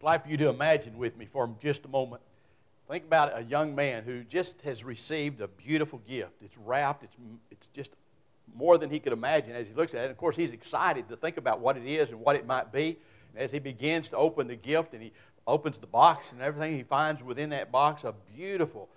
I'd like for you to imagine with me for just a moment. Think about a young man who just has received a beautiful gift. It's wrapped, it's, it's just more than he could imagine as he looks at it. And of course, he's excited to think about what it is and what it might be. And as he begins to open the gift and he opens the box and everything, he finds within that box a beautiful,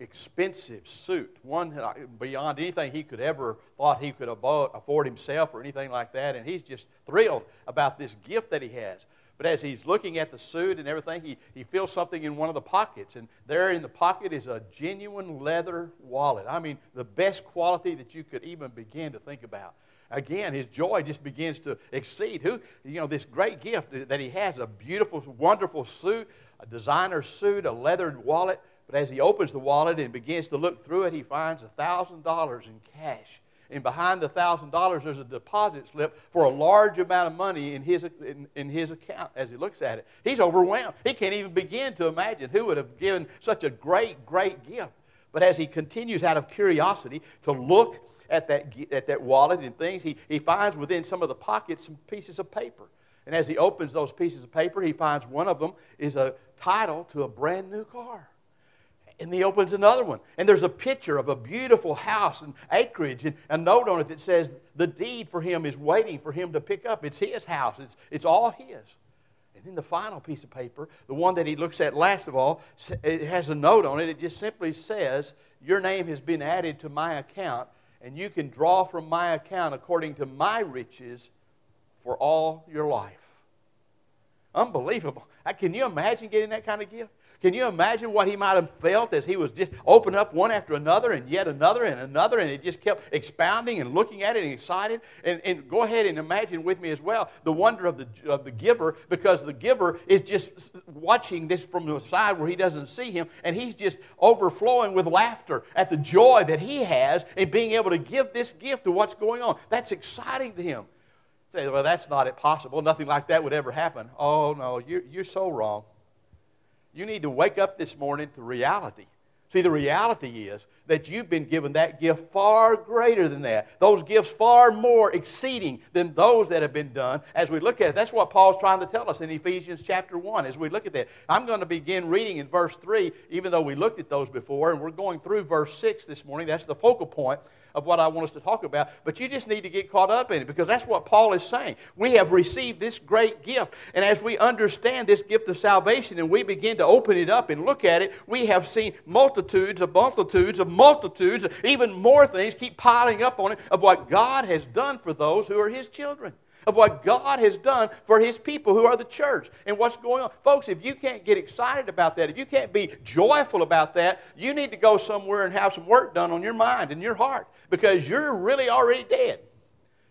expensive suit, one beyond anything he could ever thought he could afford himself or anything like that. And he's just thrilled about this gift that he has. But as he's looking at the suit and everything, he, he feels something in one of the pockets. And there in the pocket is a genuine leather wallet. I mean, the best quality that you could even begin to think about. Again, his joy just begins to exceed who, you know, this great gift that he has a beautiful, wonderful suit, a designer suit, a leathered wallet. But as he opens the wallet and begins to look through it, he finds $1,000 in cash and behind the thousand dollars there's a deposit slip for a large amount of money in his, in, in, his account as he looks at it. He's overwhelmed. He can't even begin to imagine who would have given such a great great gift. But as he continues out of curiosity to look at that, at that wallet and things he, he finds within some of the pockets some pieces of paper. And as he opens those pieces of paper he finds one of them is a title to a brand new car and he opens another one. And there's a picture of a beautiful house and acreage and a note on it that says the deed for him is waiting for him to pick up. It's his house, it's, it's all his. And then the final piece of paper, the one that he looks at last of all, it has a note on it. It just simply says, Your name has been added to my account, and you can draw from my account according to my riches for all your life. Unbelievable. Can you imagine getting that kind of gift? Can you imagine what he might have felt as he was just opening up one after another and yet another and another, and it just kept expounding and looking at it and excited? And, and go ahead and imagine with me as well the wonder of the, of the giver because the giver is just watching this from the side where he doesn't see him, and he's just overflowing with laughter at the joy that he has in being able to give this gift to what's going on. That's exciting to him. Say, well, that's not possible. Nothing like that would ever happen. Oh, no, you're, you're so wrong. You need to wake up this morning to reality. See, the reality is that you've been given that gift far greater than that. Those gifts far more exceeding than those that have been done as we look at it. That's what Paul's trying to tell us in Ephesians chapter 1 as we look at that. I'm going to begin reading in verse 3, even though we looked at those before, and we're going through verse 6 this morning. That's the focal point of what I want us to talk about, but you just need to get caught up in it because that's what Paul is saying. We have received this great gift, and as we understand this gift of salvation and we begin to open it up and look at it, we have seen multitudes of multitudes of multitudes, even more things keep piling up on it of what God has done for those who are His children of what God has done for His people who are the church and what's going on. Folks, if you can't get excited about that, if you can't be joyful about that, you need to go somewhere and have some work done on your mind and your heart because you're really already dead.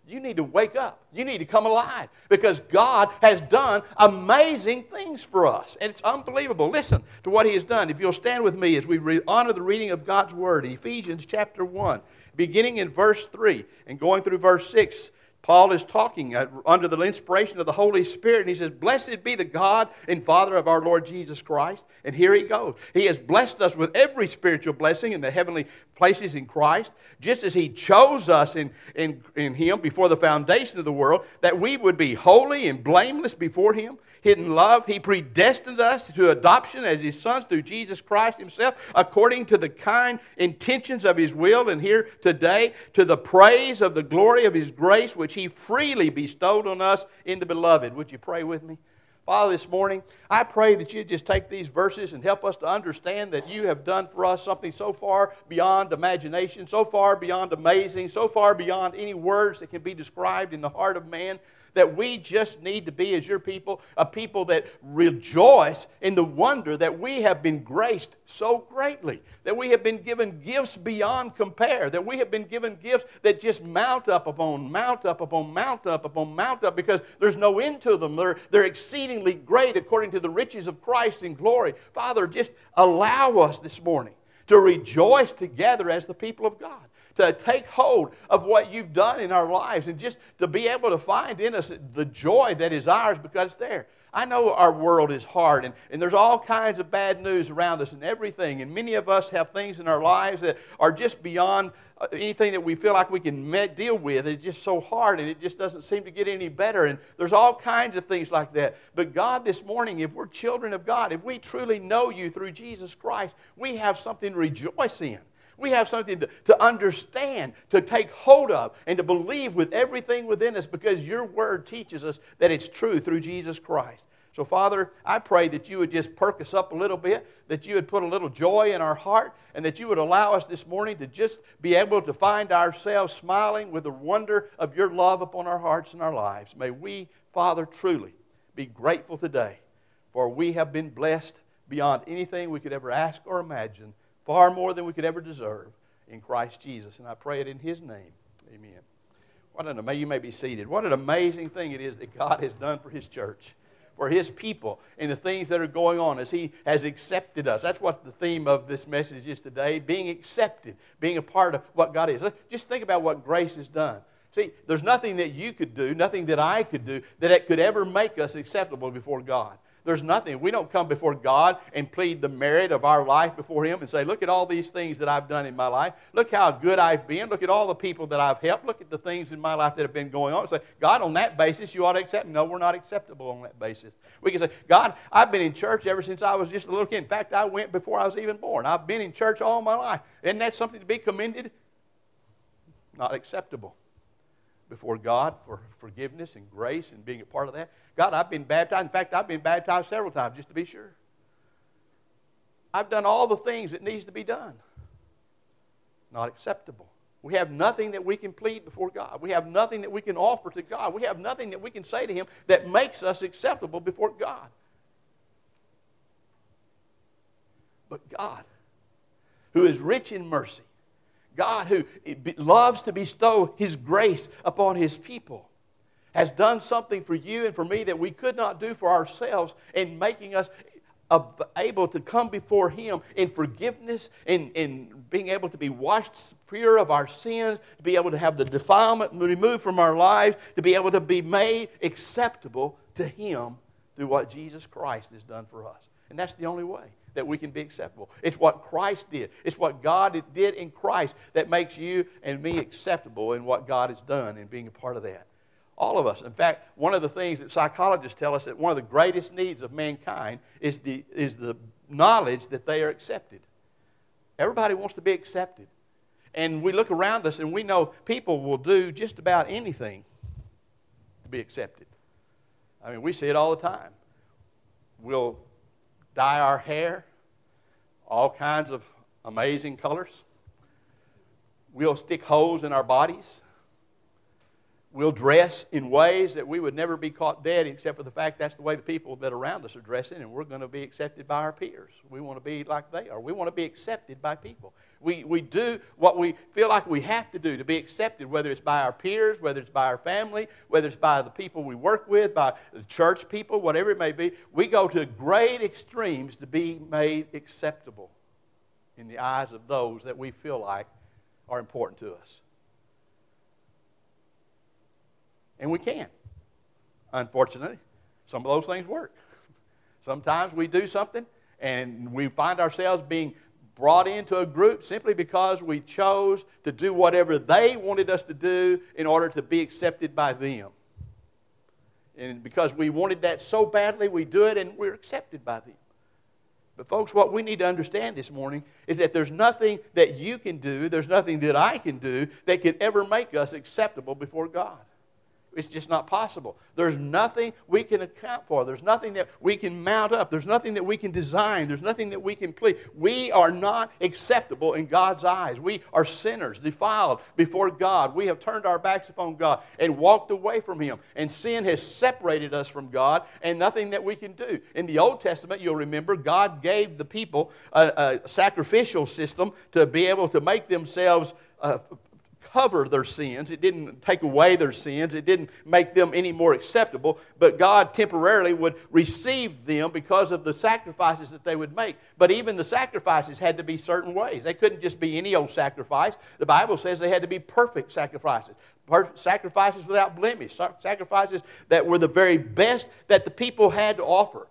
You need to wake up. You need to come alive because God has done amazing things for us. And it's unbelievable. Listen to what He has done. If you'll stand with me as we re- honor the reading of God's Word, Ephesians chapter 1, beginning in verse 3 and going through verse 6. Paul is talking under the inspiration of the Holy Spirit, and he says, Blessed be the God and Father of our Lord Jesus Christ. And here he goes. He has blessed us with every spiritual blessing in the heavenly places in Christ, just as he chose us in, in, in him before the foundation of the world, that we would be holy and blameless before him hidden love. He predestined us to adoption as his sons through Jesus Christ himself, according to the kind intentions of his will. And here today, to the praise of the glory of his grace, which he freely bestowed on us in the beloved. Would you pray with me? Father, this morning, I pray that you just take these verses and help us to understand that you have done for us something so far beyond imagination, so far beyond amazing, so far beyond any words that can be described in the heart of man that we just need to be, as your people, a people that rejoice in the wonder that we have been graced so greatly, that we have been given gifts beyond compare, that we have been given gifts that just mount up upon mount up upon mount up upon mount up because there's no end to them. They're, they're exceedingly great according to the riches of Christ in glory. Father, just allow us this morning to rejoice together as the people of God to take hold of what you've done in our lives and just to be able to find in us the joy that is ours because it's there. I know our world is hard, and, and there's all kinds of bad news around us and everything. And many of us have things in our lives that are just beyond uh, anything that we feel like we can met, deal with. It's just so hard, and it just doesn't seem to get any better. And there's all kinds of things like that. But God, this morning, if we're children of God, if we truly know you through Jesus Christ, we have something to rejoice in. We have something to, to understand, to take hold of, and to believe with everything within us because your word teaches us that it's true through Jesus Christ. So, Father, I pray that you would just perk us up a little bit, that you would put a little joy in our heart, and that you would allow us this morning to just be able to find ourselves smiling with the wonder of your love upon our hearts and our lives. May we, Father, truly be grateful today, for we have been blessed beyond anything we could ever ask or imagine far more than we could ever deserve in Christ Jesus. And I pray it in His name. Amen. What an, you may be seated. What an amazing thing it is that God has done for His church, for His people, and the things that are going on as He has accepted us. That's what the theme of this message is today being accepted, being a part of what God is. Just think about what grace has done. See, there's nothing that you could do, nothing that I could do, that could ever make us acceptable before God. There's nothing. We don't come before God and plead the merit of our life before Him and say, Look at all these things that I've done in my life. Look how good I've been. Look at all the people that I've helped. Look at the things in my life that have been going on. Say, God, on that basis, you ought to accept. No, we're not acceptable on that basis. We can say, God, I've been in church ever since I was just a little kid. In fact, I went before I was even born. I've been in church all my life. Isn't that something to be commended? Not acceptable before God for forgiveness and grace and being a part of that. God, I've been baptized. In fact, I've been baptized several times just to be sure. I've done all the things that needs to be done. Not acceptable. We have nothing that we can plead before God. We have nothing that we can offer to God. We have nothing that we can say to Him that makes us acceptable before God. But God, who is rich in mercy, God, who loves to bestow His grace upon His people, has done something for you and for me that we could not do for ourselves in making us able to come before Him in forgiveness, in, in being able to be washed pure of our sins, to be able to have the defilement removed from our lives, to be able to be made acceptable to Him through what Jesus Christ has done for us. And that's the only way that we can be acceptable. It's what Christ did. It's what God did in Christ that makes you and me acceptable in what God has done and being a part of that. All of us. In fact, one of the things that psychologists tell us that one of the greatest needs of mankind is the, is the knowledge that they are accepted. Everybody wants to be accepted. And we look around us and we know people will do just about anything to be accepted. I mean, we see it all the time. We'll dye our hair all kinds of amazing colors. We'll stick holes in our bodies. We'll dress in ways that we would never be caught dead, except for the fact that's the way the people that are around us are dressing, and we're going to be accepted by our peers. We want to be like they are. We want to be accepted by people. We, we do what we feel like we have to do to be accepted, whether it's by our peers, whether it's by our family, whether it's by the people we work with, by the church people, whatever it may be. We go to great extremes to be made acceptable in the eyes of those that we feel like are important to us. And we can. Unfortunately, some of those things work. Sometimes we do something and we find ourselves being brought into a group simply because we chose to do whatever they wanted us to do in order to be accepted by them. And because we wanted that so badly, we do it and we're accepted by them. But, folks, what we need to understand this morning is that there's nothing that you can do, there's nothing that I can do that can ever make us acceptable before God. It's just not possible. There's nothing we can account for. There's nothing that we can mount up. There's nothing that we can design. There's nothing that we can plead. We are not acceptable in God's eyes. We are sinners, defiled before God. We have turned our backs upon God and walked away from Him. And sin has separated us from God and nothing that we can do. In the Old Testament, you'll remember, God gave the people a, a sacrificial system to be able to make themselves. Uh, cover their sins. It didn't take away their sins. It didn't make them any more acceptable. But God temporarily would receive them because of the sacrifices that they would make. But even the sacrifices had to be certain ways. They couldn't just be any old sacrifice. The Bible says they had to be perfect sacrifices. Sacrifices without blemish, sacrifices that were the very best that the people had to offer.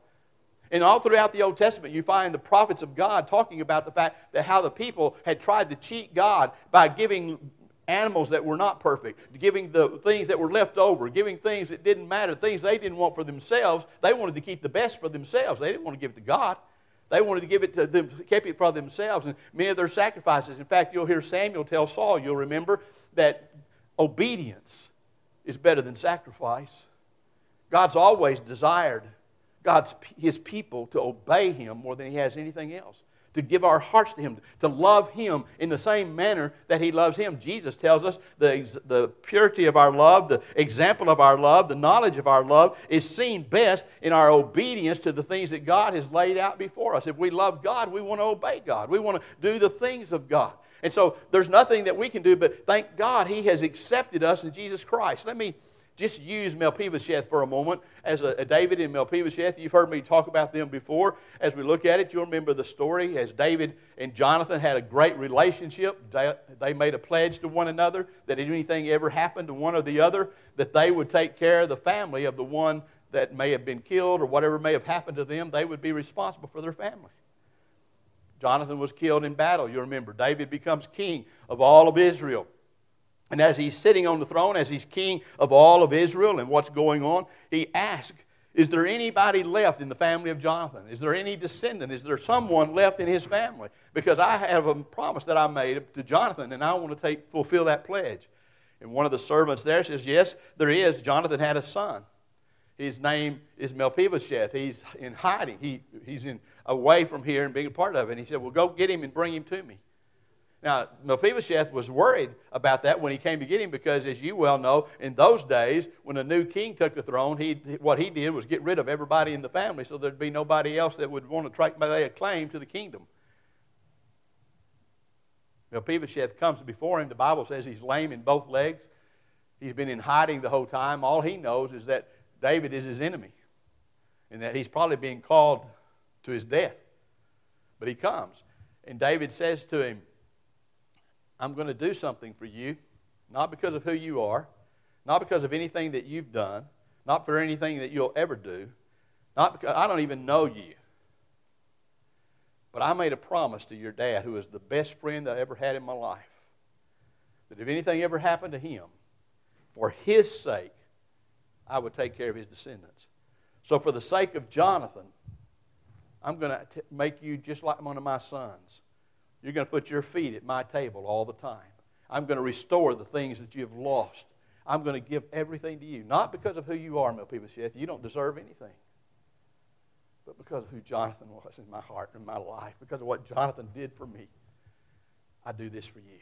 And all throughout the Old Testament, you find the prophets of God talking about the fact that how the people had tried to cheat God by giving animals that were not perfect, giving the things that were left over, giving things that didn't matter, things they didn't want for themselves. They wanted to keep the best for themselves. They didn't want to give it to God. They wanted to give it to them, keep it for themselves. And many of their sacrifices, in fact, you'll hear Samuel tell Saul, you'll remember, that obedience is better than sacrifice. God's always desired God's, his people to obey him more than he has anything else to give our hearts to Him, to love Him in the same manner that He loves Him. Jesus tells us the, the purity of our love, the example of our love, the knowledge of our love is seen best in our obedience to the things that God has laid out before us. If we love God, we want to obey God, we want to do the things of God. And so there's nothing that we can do, but thank God He has accepted us in Jesus Christ. Let me just use Mephibosheth for a moment as a, a, David and Mephibosheth. You've heard me talk about them before. As we look at it, you'll remember the story as David and Jonathan had a great relationship. They, they made a pledge to one another that if anything ever happened to one or the other, that they would take care of the family of the one that may have been killed or whatever may have happened to them. They would be responsible for their family. Jonathan was killed in battle. You remember, David becomes king of all of Israel. And as he's sitting on the throne, as he's king of all of Israel and what's going on, he asks, Is there anybody left in the family of Jonathan? Is there any descendant? Is there someone left in his family? Because I have a promise that I made to Jonathan, and I want to take, fulfill that pledge. And one of the servants there says, Yes, there is. Jonathan had a son. His name is Mephibosheth. He's in hiding. He, he's in, away from here and being a part of it. And he said, Well, go get him and bring him to me. Now, Mephibosheth was worried about that when he came to get him because, as you well know, in those days, when a new king took the throne, he, what he did was get rid of everybody in the family so there'd be nobody else that would want to lay a claim to the kingdom. Mephibosheth comes before him. The Bible says he's lame in both legs. He's been in hiding the whole time. All he knows is that David is his enemy and that he's probably being called to his death. But he comes. And David says to him, I'm going to do something for you, not because of who you are, not because of anything that you've done, not for anything that you'll ever do, not because I don't even know you. But I made a promise to your dad, who is the best friend that I ever had in my life, that if anything ever happened to him, for his sake, I would take care of his descendants. So, for the sake of Jonathan, I'm going to make you just like one of my sons. You're going to put your feet at my table all the time. I'm going to restore the things that you've lost. I'm going to give everything to you. Not because of who you are, Mephibosheth. You don't deserve anything. But because of who Jonathan was in my heart and my life, because of what Jonathan did for me, I do this for you.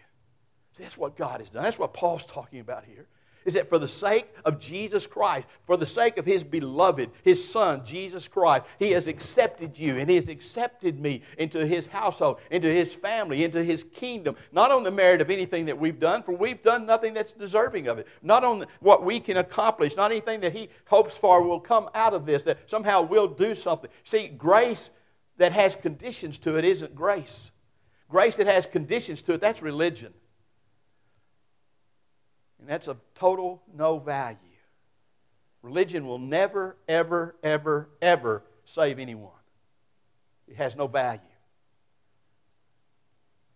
See, that's what God has done. That's what Paul's talking about here is that for the sake of Jesus Christ, for the sake of His beloved, His Son, Jesus Christ, He has accepted you and He has accepted me into His household, into His family, into His kingdom. Not on the merit of anything that we've done, for we've done nothing that's deserving of it. Not on what we can accomplish, not anything that He hopes for will come out of this, that somehow we'll do something. See, grace that has conditions to it isn't grace. Grace that has conditions to it, that's religion. That's of total no value. Religion will never, ever, ever, ever save anyone. It has no value.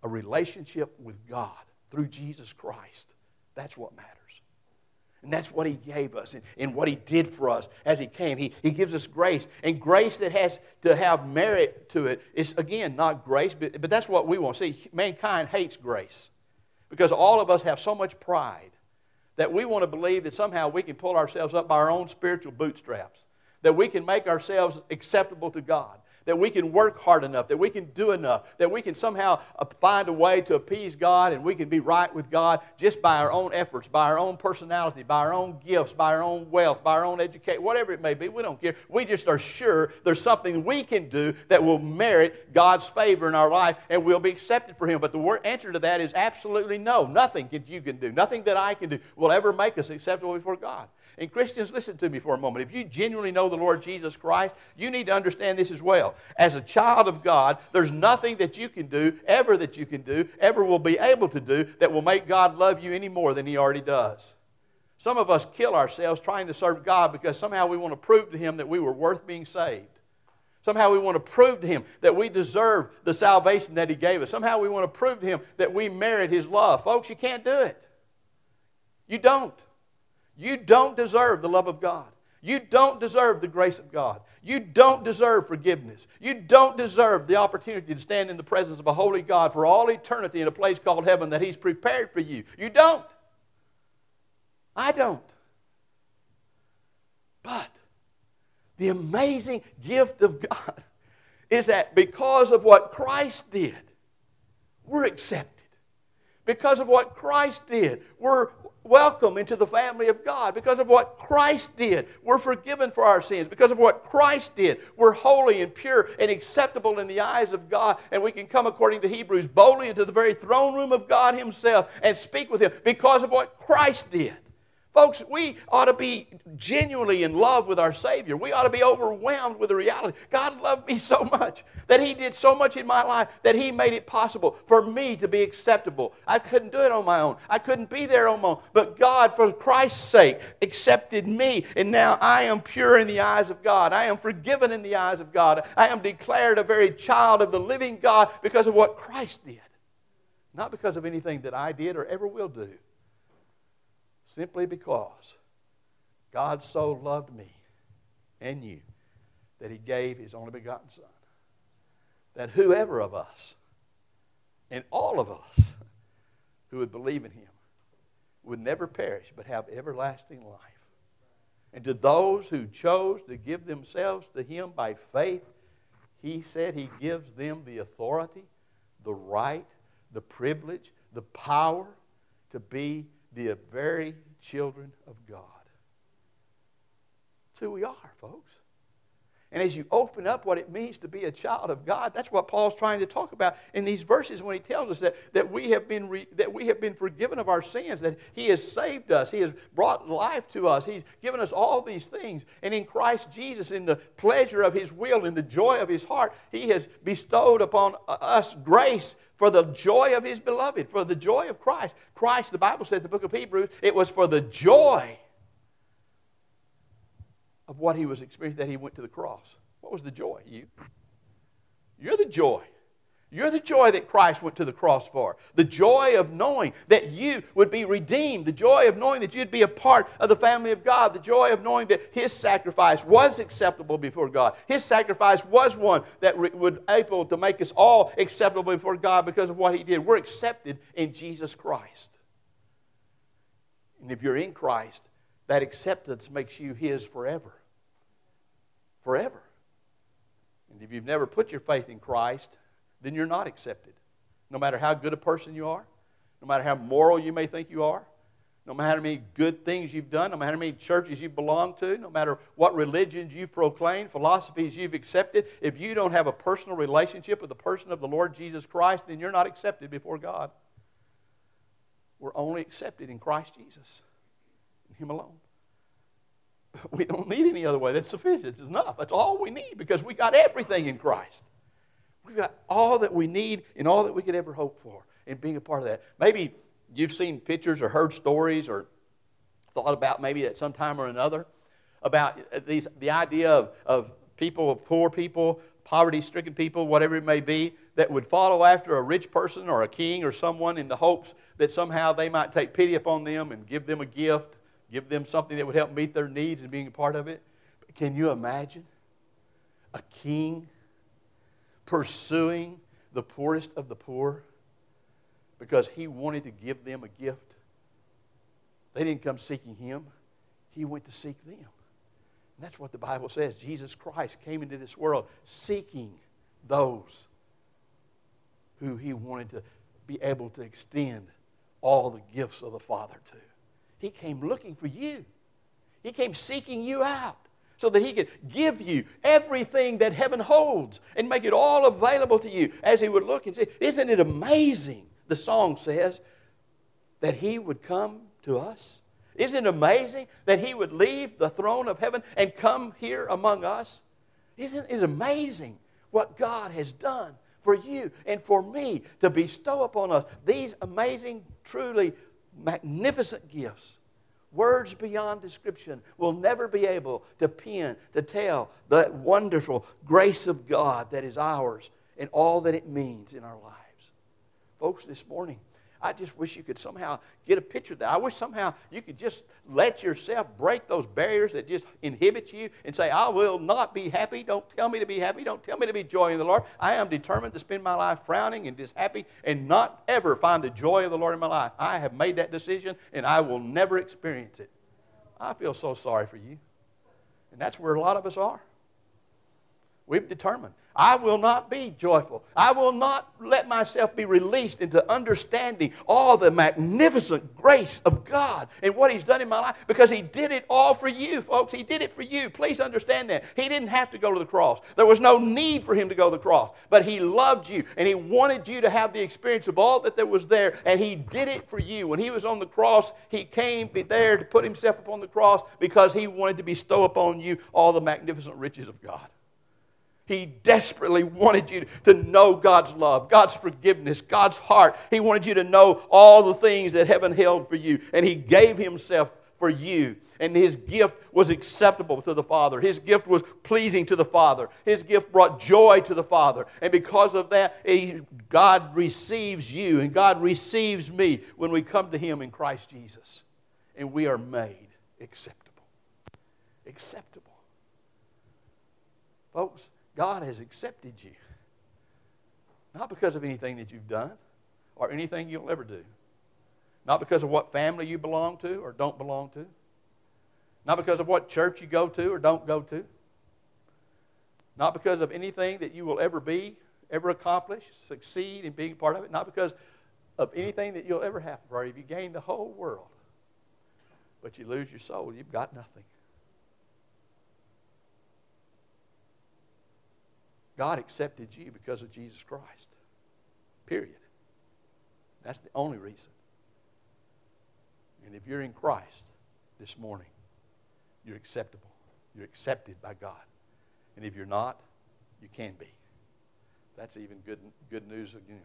A relationship with God through Jesus Christ, that's what matters. And that's what He gave us and, and, what He did for us as He came. He, he gives us grace. And grace that has to have merit to it is, again, not grace, but, but that's what we want. See, mankind hates grace because all of us have so much pride that we want to believe that somehow we can pull ourselves up by our own spiritual bootstraps, that we can make ourselves acceptable to God, that we can work hard enough, that we can do enough, that we can somehow uh, find a way to appease God and we can be right with God just by our own efforts, by our own personality, by our own gifts, by our own wealth, by our own education, whatever it may be. We don't care. We just are sure there's something we can do that will merit God's favor in our life and we'll be accepted for Him. But the answer to that is absolutely no. Nothing that you can do, nothing that I can do will ever make us acceptable before God. And Christians, listen to me for a moment. If you genuinely know the Lord Jesus Christ, you need to understand this as well. As a child of God, there's nothing that you can do, ever that you can do, ever will be able to do, that will make God love you any more than He already does. Some of us kill ourselves trying to serve God because somehow we want to prove to Him that we were worth being saved. Somehow we want to prove to Him that we deserve the salvation that He gave us. Somehow we want to prove to Him that we merit His love. Folks, you can't do it. You don't. You don't deserve the love of God. You don't deserve the grace of God. You don't deserve forgiveness. You don't deserve the opportunity to stand in the presence of a holy God for all eternity in a place called heaven that He's prepared for you. You don't. I don't. But the amazing gift of God is that because of what Christ did, we're accepted. Because of what Christ did, we're welcome into the family of God because of what Christ did. We're forgiven for our sins. Because of what Christ did, we're holy and pure and acceptable in the eyes of God. And we can come, according to Hebrews, boldly into the very throne room of God Himself and speak with Him because of what Christ did. Folks, we ought to be genuinely in love with our Savior. We ought to be overwhelmed with the reality. God loved me so much that He did so much in my life that He made it possible for me to be acceptable. I couldn't do it on my own, I couldn't be there on my own. But God, for Christ's sake, accepted me. And now I am pure in the eyes of God. I am forgiven in the eyes of God. I am declared a very child of the living God because of what Christ did, not because of anything that I did or ever will do simply because God so loved me and you that he gave his only begotten Son. That whoever of us, and all of us who would believe in him, would never perish but have everlasting life. And to those who chose to give themselves to him by faith, he said he gives them the authority, the right, the privilege, the power to be the very children of God. That's who we are, folks. And as you open up what it means to be a child of God, that's what Paul's trying to talk about in these verses when he tells us that, that, we, have been re, that we have been forgiven of our sins, that he has saved us, he has brought life to us, he's given us all these things. And in Christ Jesus, in the pleasure of his will, in the joy of his heart, he has bestowed upon us grace for the joy of his beloved, for the joy of Christ. Christ, the Bible said in the book of Hebrews, it was for the joy of what he was experiencing that he went to the cross. What was the joy? You. You're the joy. You're the joy that Christ went to the cross for. The joy of knowing that you would be redeemed. The joy of knowing that you'd be a part of the family of God. The joy of knowing that His sacrifice was acceptable before God. His sacrifice was one that would able to make us all acceptable before God because of what He did. We're accepted in Jesus Christ. And if you're in Christ, that acceptance makes you His forever. Forever. And if you've never put your faith in Christ, then you're not accepted. No matter how good a person you are, no matter how moral you may think you are, no matter how many good things you've done, no matter how many churches you belong to, no matter what religions you've proclaimed, philosophies you've accepted, if you don't have a personal relationship with the person of the Lord Jesus Christ, then you're not accepted before God. We're only accepted in Christ Jesus, Him alone. We don't need any other way. That's sufficient. It's enough. That's all we need because we got everything in Christ. We've got all that we need and all that we could ever hope for in being a part of that. Maybe you've seen pictures or heard stories or thought about maybe at some time or another about these, the idea of, of people, of poor people, poverty stricken people, whatever it may be, that would follow after a rich person or a king or someone in the hopes that somehow they might take pity upon them and give them a gift, give them something that would help meet their needs and being a part of it. But can you imagine a king pursuing the poorest of the poor because he wanted to give them a gift. They didn't come seeking him, he went to seek them. And that's what the Bible says. Jesus Christ came into this world seeking those who he wanted to be able to extend all the gifts of the Father to. He came looking for you. He came seeking you out so that he could give you everything that heaven holds and make it all available to you as he would look and say, Isn't it amazing? The song says that he would come to us. Isn't it amazing that he would leave the throne of heaven and come here among us? Isn't it amazing what God has done for you and for me to bestow upon us these amazing, truly magnificent gifts? Words beyond description will never be able to pen, to tell the wonderful grace of God that is ours and all that it means in our lives. Folks, this morning, I just wish you could somehow get a picture of that. I wish somehow you could just let yourself break those barriers that just inhibit you and say, I will not be happy. Don't tell me to be happy. Don't tell me to be joy in the Lord. I am determined to spend my life frowning and just happy and not ever find the joy of the Lord in my life. I have made that decision and I will never experience it. I feel so sorry for you. And that's where a lot of us are. We've determined. I will not be joyful. I will not let myself be released into understanding all the magnificent grace of God and what He's done in my life because He did it all for you, folks. He did it for you. Please understand that. He didn't have to go to the cross, there was no need for Him to go to the cross, but He loved you and He wanted you to have the experience of all that there was there, and He did it for you. When He was on the cross, He came there to put Himself upon the cross because He wanted to bestow upon you all the magnificent riches of God. He desperately wanted you to know God's love, God's forgiveness, God's heart. He wanted you to know all the things that heaven held for you. And He gave Himself for you. And His gift was acceptable to the Father. His gift was pleasing to the Father. His gift brought joy to the Father. And because of that, God receives you and God receives me when we come to Him in Christ Jesus. And we are made acceptable. Acceptable. Folks, God has accepted you. Not because of anything that you've done or anything you'll ever do. Not because of what family you belong to or don't belong to. Not because of what church you go to or don't go to. Not because of anything that you will ever be, ever accomplish, succeed in being part of it. Not because of anything that you'll ever have. For if you gain the whole world, but you lose your soul, you've got nothing. God accepted you because of Jesus Christ. Period. That's the only reason. And if you're in Christ this morning, you're acceptable. You're accepted by God. And if you're not, you can be. That's even good, good news again.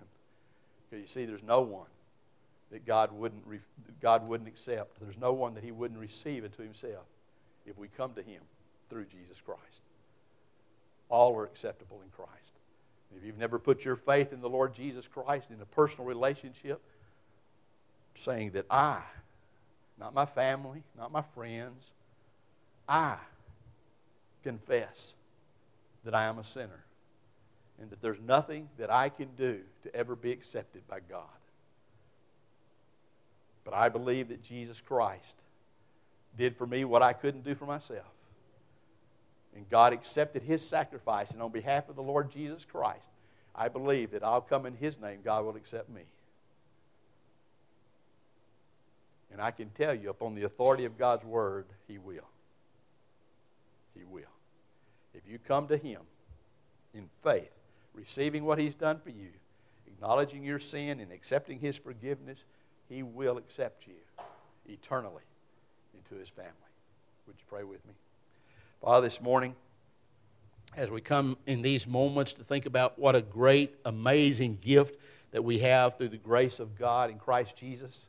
Because you see, there's no one that God wouldn't, God wouldn't accept. There's no one that He wouldn't receive into Himself if we come to Him through Jesus Christ. All are acceptable in Christ. If you've never put your faith in the Lord Jesus Christ in a personal relationship, saying that I, not my family, not my friends, I confess that I am a sinner and that there's nothing that I can do to ever be accepted by God. But I believe that Jesus Christ did for me what I couldn't do for myself. And God accepted his sacrifice. And on behalf of the Lord Jesus Christ, I believe that I'll come in his name, God will accept me. And I can tell you, upon the authority of God's word, he will. He will. If you come to him in faith, receiving what he's done for you, acknowledging your sin and accepting his forgiveness, he will accept you eternally into his family. Would you pray with me? Father, this morning, as we come in these moments to think about what a great, amazing gift that we have through the grace of God in Christ Jesus,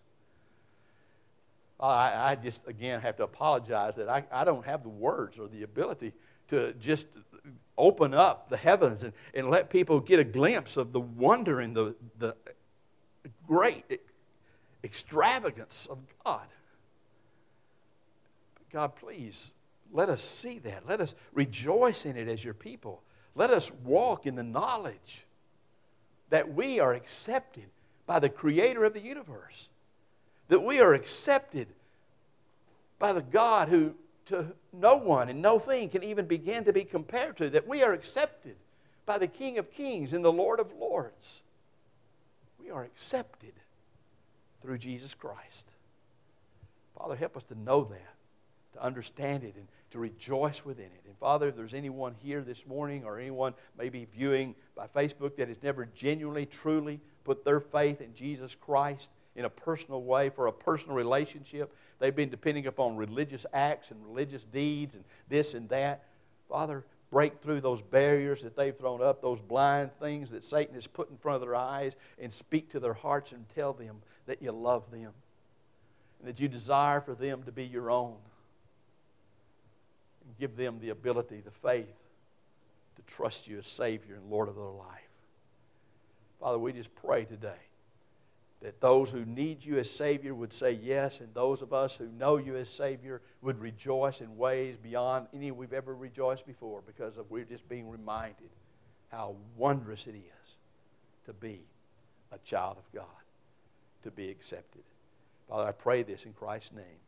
I, I just, again, have to apologize that I, I don't have the words or the ability to just open up the heavens and, and let people get a glimpse of the wonder and the, the great extravagance of God. But God, please let us see that. Let us rejoice in it as your people. Let us walk in the knowledge that we are accepted by the creator of the universe, that we are accepted by the God who to no one and no thing can even begin to be compared to, that we are accepted by the King of Kings and the Lord of Lords. We are accepted through Jesus Christ. Father, help us to know that, to understand it, and to rejoice within it. And Father, if there's anyone here this morning or anyone maybe viewing by Facebook that has never genuinely, truly put their faith in Jesus Christ in a personal way for a personal relationship, they've been depending upon religious acts and religious deeds and this and that. Father, break through those barriers that they've thrown up, those blind things that Satan has put in front of their eyes, and speak to their hearts and tell them that you love them and that you desire for them to be your own. And give them the ability, the faith, to trust you as Savior and Lord of their life. Father, we just pray today that those who need you as Savior would say yes, and those of us who know you as Savior would rejoice in ways beyond any we've ever rejoiced before because of we're just being reminded how wondrous it is to be a child of God, to be accepted. Father, I pray this in Christ's name.